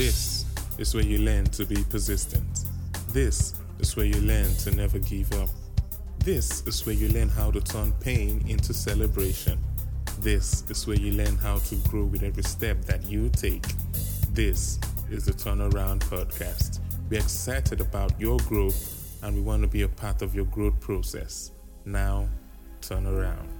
This is where you learn to be persistent. This is where you learn to never give up. This is where you learn how to turn pain into celebration. This is where you learn how to grow with every step that you take. This is the Turnaround Podcast. We're excited about your growth and we want to be a part of your growth process. Now, turn around.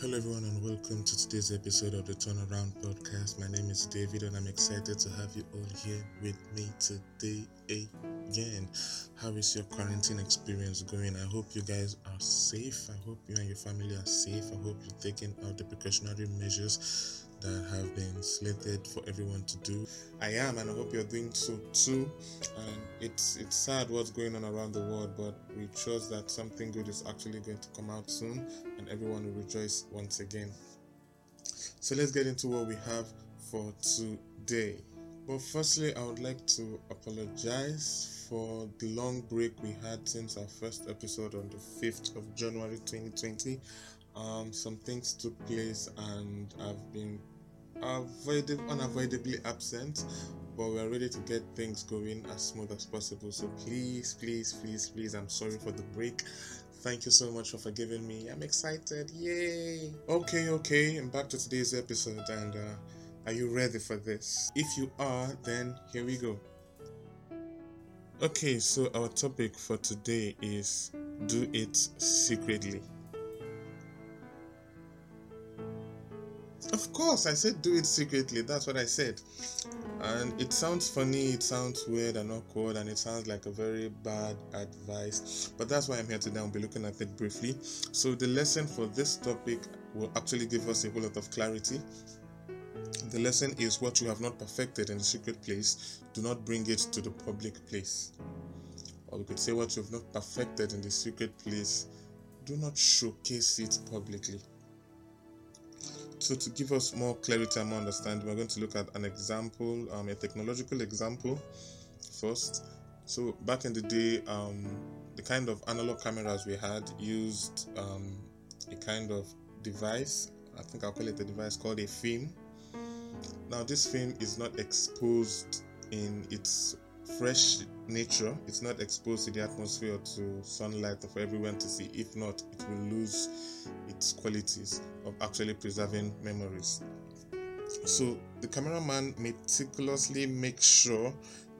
Hello, everyone, and welcome to today's episode of the Turnaround Podcast. My name is David, and I'm excited to have you all here with me today again. How is your quarantine experience going? I hope you guys are safe. I hope you and your family are safe. I hope you're taking out the precautionary measures that have been slated for everyone to do. I am, and I hope you're doing so too. And it's it's sad what's going on around the world, but we trust that something good is actually going to come out soon, and everyone will rejoice once again. So let's get into what we have for today. But firstly, I would like to apologize for the long break we had since our first episode on the 5th of January 2020. Um, some things took place, and I've been avoided, unavoidably absent, but we are ready to get things going as smooth as possible. So please, please, please, please, I'm sorry for the break. Thank you so much for forgiving me. I'm excited. Yay! Okay, okay, I'm back to today's episode, and uh, are you ready for this? If you are, then here we go. Okay, so our topic for today is do it secretly. Of course, I said do it secretly. That's what I said. And it sounds funny, it sounds weird and awkward, and it sounds like a very bad advice. But that's why I'm here today. I'll be looking at it briefly. So, the lesson for this topic will actually give us a whole lot of clarity. The lesson is what you have not perfected in the secret place, do not bring it to the public place. Or we could say what you have not perfected in the secret place, do not showcase it publicly. So to give us more clarity and more understanding, we're going to look at an example, um, a technological example first. So back in the day, um, the kind of analog cameras we had used um, a kind of device. I think I'll call it a device called a film. Now this film is not exposed in its fresh nature. It's not exposed to the atmosphere or to sunlight for everyone to see. If not, it will lose its qualities of actually preserving memories. So the cameraman meticulously makes sure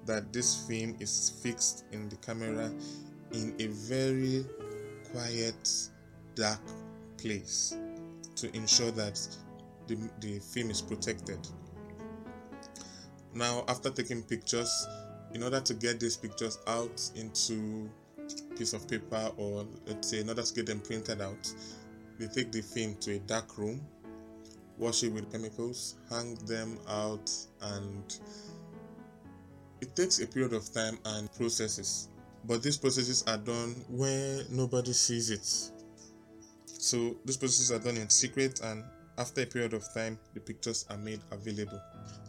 that this film is fixed in the camera in a very quiet, dark place to ensure that the, the film is protected. Now, after taking pictures, in order to get these pictures out into piece of paper or let's say in order to get them printed out they take the film to a dark room wash it with chemicals hang them out and it takes a period of time and processes. But these processes are done where nobody sees it. So these processes are done in secret and after a period of time the pictures are made available.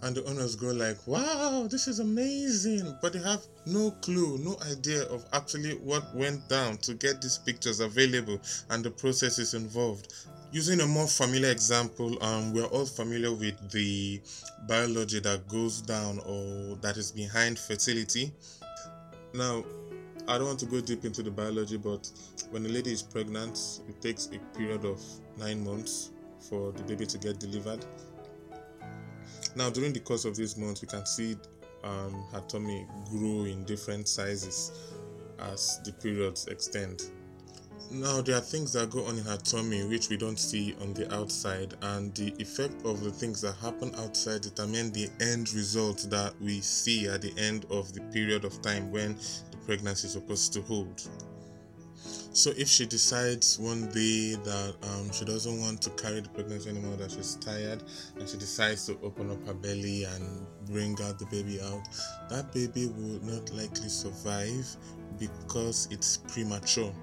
And the owners go like wow this is amazing. But they have no clue no idea of actually what went down to get these pictures available and the processes involved. Using a more familiar example um, we're all familiar with the biology that goes down or that is behind fertility. Now i don't want to go deep into the biology but when a lady is pregnant it takes a period of nine months for the baby to get delivered. Now, during the course of these months, we can see um, her tummy grow in different sizes as the periods extend. Now, there are things that go on in her tummy which we don't see on the outside, and the effect of the things that happen outside determine the end result that we see at the end of the period of time when the pregnancy is supposed to hold. So if she decides one day that um, she doesn't want to carry the pregnancy anymore, that she's tired, and she decides to open up her belly and bring out the baby out, that baby will not likely survive because it's premature.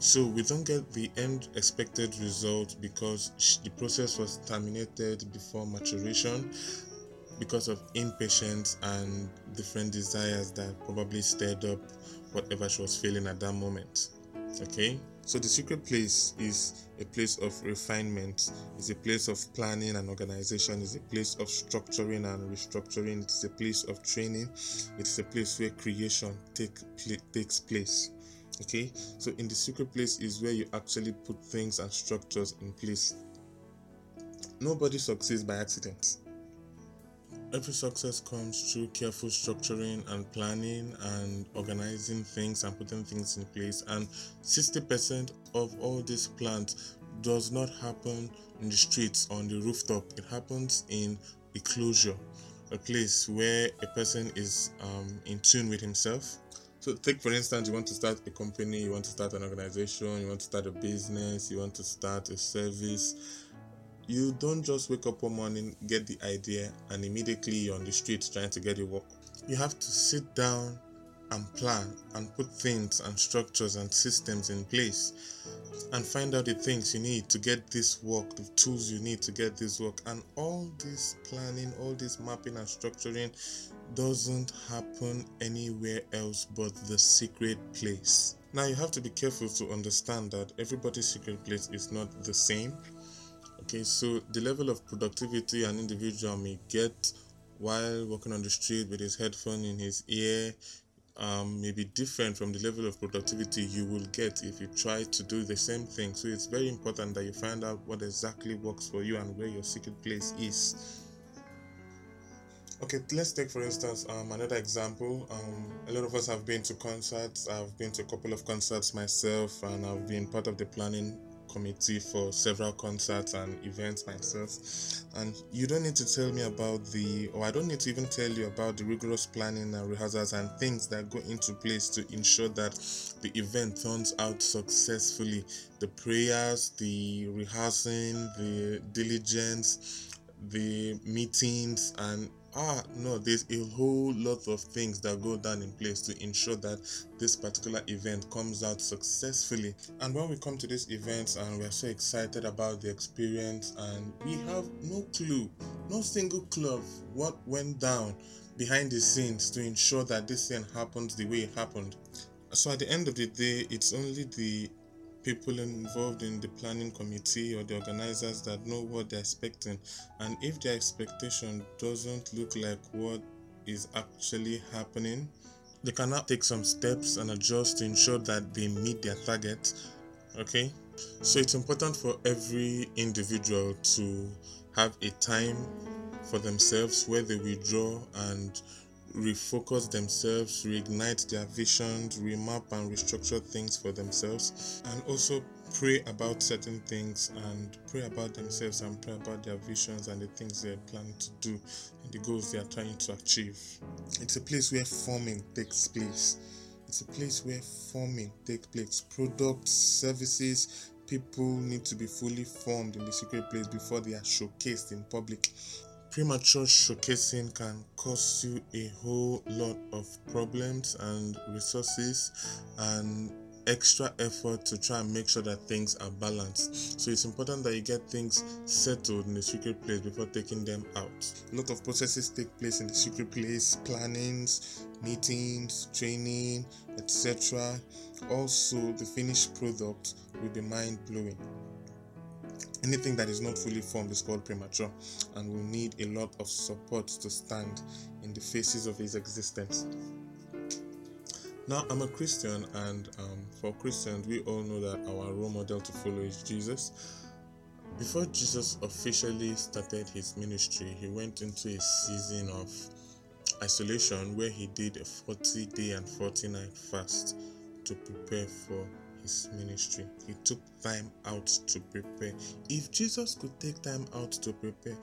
So we don't get the end expected result because the process was terminated before maturation because of impatience and different desires that probably stirred up whatever she was feeling at that moment. Okay? So the secret place is a place of refinement, is a place of planning and organization, is a place of structuring and restructuring, it's a place of training, it's a place where creation take takes place. Okay, so in the secret place is where you actually put things and structures in place. Nobody succeeds by accident. Every success comes through careful structuring and planning and organizing things and putting things in place. And 60% of all these plans does not happen in the streets on the rooftop, it happens in a closure, a place where a person is um, in tune with himself. So, take for instance, you want to start a company, you want to start an organization, you want to start a business, you want to start a service you don't just wake up one morning, get the idea, and immediately you're on the streets trying to get it work. You have to sit down and plan and put things and structures and systems in place and find out the things you need to get this work, the tools you need to get this work. And all this planning, all this mapping and structuring doesn't happen anywhere else but the secret place. Now, you have to be careful to understand that everybody's secret place is not the same Okay, so the level of productivity an individual may get while walking on the street with his headphone in his ear um, may be different from the level of productivity you will get if you try to do the same thing. So it's very important that you find out what exactly works for you and where your secret place is. Okay, let's take for instance um, another example. Um, a lot of us have been to concerts. I've been to a couple of concerts myself, and I've been part of the planning committee for several concerts and events myself. And you don't need to tell me about the, or I don't need to even tell you about the rigorous planning and rehearsals and things that go into place to ensure that the event turns out successfully. The prayers, the rehearsing, the diligence, the meetings, and ah no there's a whole lot of things that go down in place to ensure that this particular event comes out successfully. And when we come to this event and we're so excited about the experience and we have no clue no single clue of what went down behind the scenes to ensure that this thing happens the way it happened. So at the end of the day it's only the people involved in the planning committee or the organizers that know what they're expecting. And if their expectation doesn't look like what is actually happening they can now take some steps and adjust to ensure that they meet their target okay? So it's important for every individual to have a time for themselves where they withdraw and refocus themselves, reignite their visions, remap and restructure things for themselves, and also pray about certain things and pray about themselves and pray about their visions and the things they plan to do and the goals they are trying to achieve. It's a place where forming takes place. It's a place where forming takes place. Products, services, people need to be fully formed in the secret place before they are showcased in public premature showcasing can cost you a whole lot of problems and resources and extra effort to try and make sure that things are balanced. So it's important that you get things settled in the secret place before taking them out. A lot of processes take place in the secret place, plannings, meetings, training, etc. Also, the finished product will be mind blowing. Anything that is not fully formed is called premature and will need a lot of support to stand in the faces of its existence. Now, I'm a Christian, and um, for Christians, we all know that our role model to follow is Jesus. Before Jesus officially started his ministry, he went into a season of isolation where he did a 40 day and 40 night fast to prepare for his ministry. He took time out to prepare. If Jesus could take time out to prepare,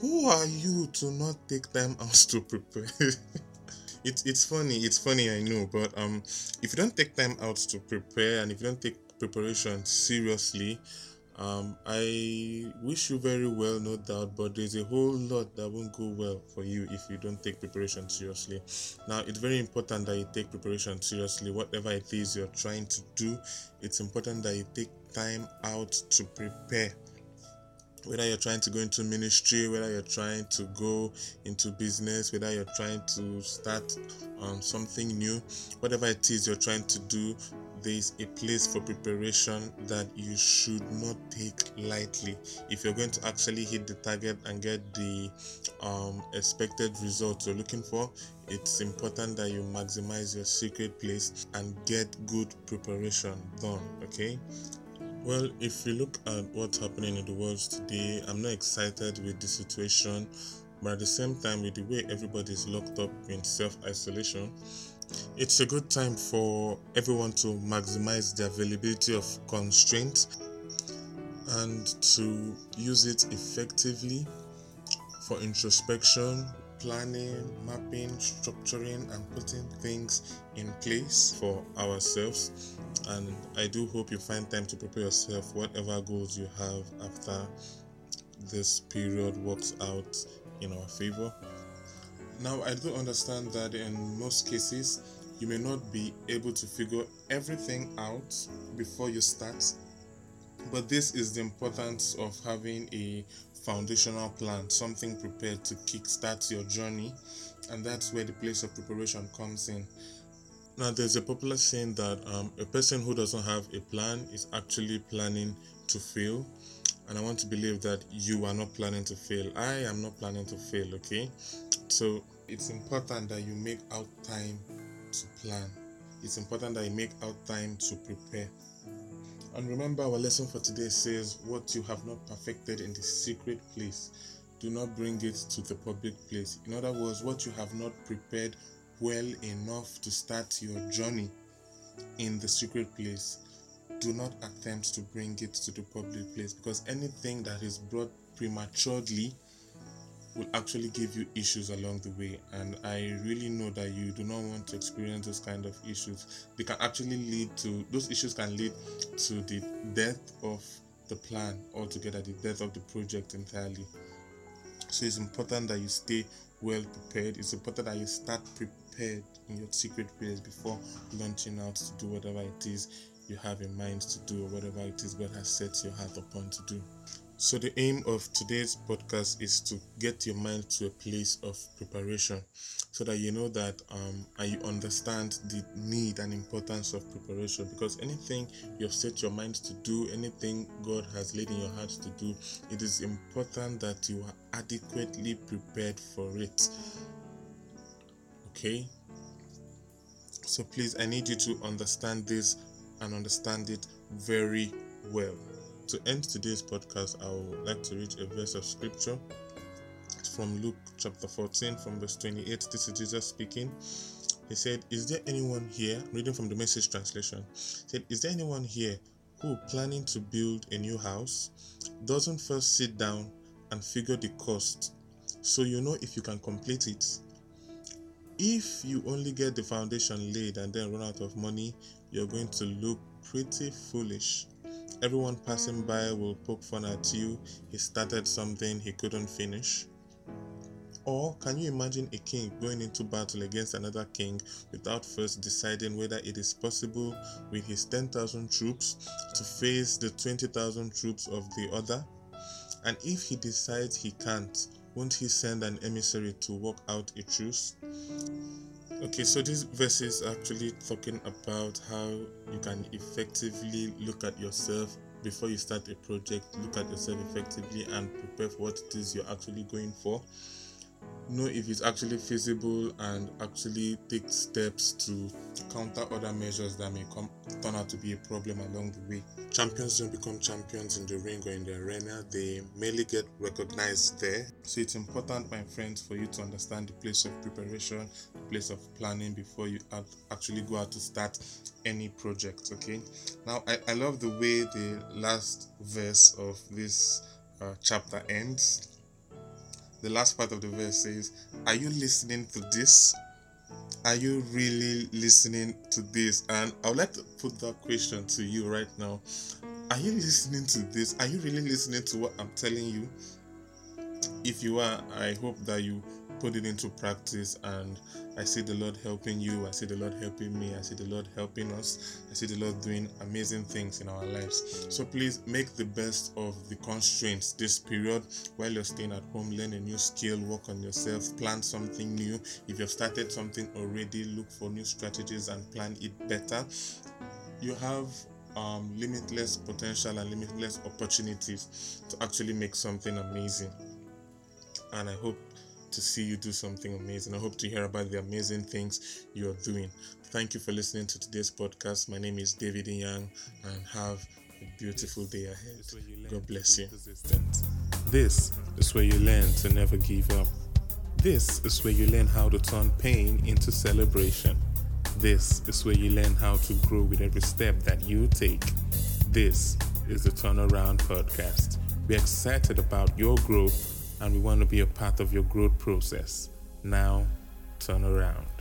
who are you to not take time out to prepare? it's it's funny, it's funny I know, but um if you don't take time out to prepare and if you don't take preparation seriously, um, I wish you very well, no doubt, but there's a whole lot that won't go well for you if you don't take preparation seriously. Now, it's very important that you take preparation seriously. Whatever it is you're trying to do, it's important that you take time out to prepare whether you're trying to go into ministry, whether you're trying to go into business, whether you're trying to start um, something new, whatever it is you're trying to do, there is a place for preparation that you should not take lightly. If you're going to actually hit the target and get the um, expected results you're looking for, it's important that you maximize your secret place and get good preparation done. Okay. Well, if you look at what's happening in the world today, I'm not excited with the situation, but at the same time, with the way everybody's locked up in self isolation, it's a good time for everyone to maximize the availability of constraints and to use it effectively for introspection, planning, mapping, structuring, and putting things in place for ourselves. And I do hope you find time to prepare yourself, whatever goals you have after this period works out in our favor. Now, I do understand that in most cases, you may not be able to figure everything out before you start, but this is the importance of having a foundational plan, something prepared to kickstart your journey, and that's where the place of preparation comes in. Now, there's a popular saying that um, a person who doesn't have a plan is actually planning to fail and I want to believe that you are not planning to fail. I am not planning to fail, okay? So it's important that you make out time to plan. It's important that you make out time to prepare. And remember, our lesson for today says, What you have not perfected in the secret place, do not bring it to the public place. In other words, what you have not prepared well enough to start your journey in the secret place, do not attempt to bring it to the public place because anything that is brought prematurely will actually give you issues along the way. And i really know that you do not want to experience those kind of issues. They can actually lead to those issues can lead to the death of the plan altogether the death of the project entirely. So it's important that you stay well prepared. It's important that you start prepared in your secret place before launching out to do whatever it is you have in mind to do or whatever it is God has set your heart upon to do. So, the aim of today's podcast is to get your mind to a place of preparation so that you know that um, and you understand the need and importance of preparation. Because anything you have set your mind to do, anything God has laid in your heart to do, it is important that you are adequately prepared for it. Okay? So, please, I need you to understand this and understand it very well. To end today's podcast, I would like to read a verse of scripture it's from Luke chapter 14, from verse 28. This is Jesus speaking. He said, Is there anyone here, reading from the message translation, said, Is there anyone here who planning to build a new house doesn't first sit down and figure the cost so you know if you can complete it? If you only get the foundation laid and then run out of money, you're going to look pretty foolish. Everyone passing by will poke fun at you. He started something he couldn't finish. Or can you imagine a king going into battle against another king without first deciding whether it is possible with his 10,000 troops to face the 20,000 troops of the other? And if he decides he can't, won't he send an emissary to work out a truce? Okay, so this verse is actually talking about how you can effectively look at yourself before you start a project, look at yourself effectively and prepare for what it is you're actually going for know if it's actually feasible and actually take steps to counter other measures that may come turn out to be a problem along the way. Champions don't become champions in the ring or in the arena, they merely get recognized there. So it's important, my friends, for you to understand the place of preparation, the place of planning before you actually go out to start any project. Okay, now I, I love the way the last verse of this uh, chapter ends the last part of the verse says, Are you listening to this? Are you really listening to this? And I would like to put that question to you right now. Are you listening to this? Are you really listening to what I'm telling you? If you are, I hope that you put it into practice and I see the Lord helping you. I see the Lord helping me. I see the Lord helping us. I see the Lord doing amazing things in our lives. So please make the best of the constraints this period while you're staying at home. Learn a new skill, work on yourself, plan something new. If you've started something already, look for new strategies and plan it better you have um, limitless potential and limitless opportunities to actually make something amazing. And I hope to see you do something amazing. I hope to hear about the amazing things you're doing. Thank you for listening to today's podcast. My name is David Young, and have a beautiful day ahead. God bless you. This is where you learn to never give up. This is where you learn how to turn pain into celebration. This is where you learn how to grow with every step that you take. This is the Turnaround Podcast. We're excited about your growth and we want to be a part of your growth process. Now, turn around.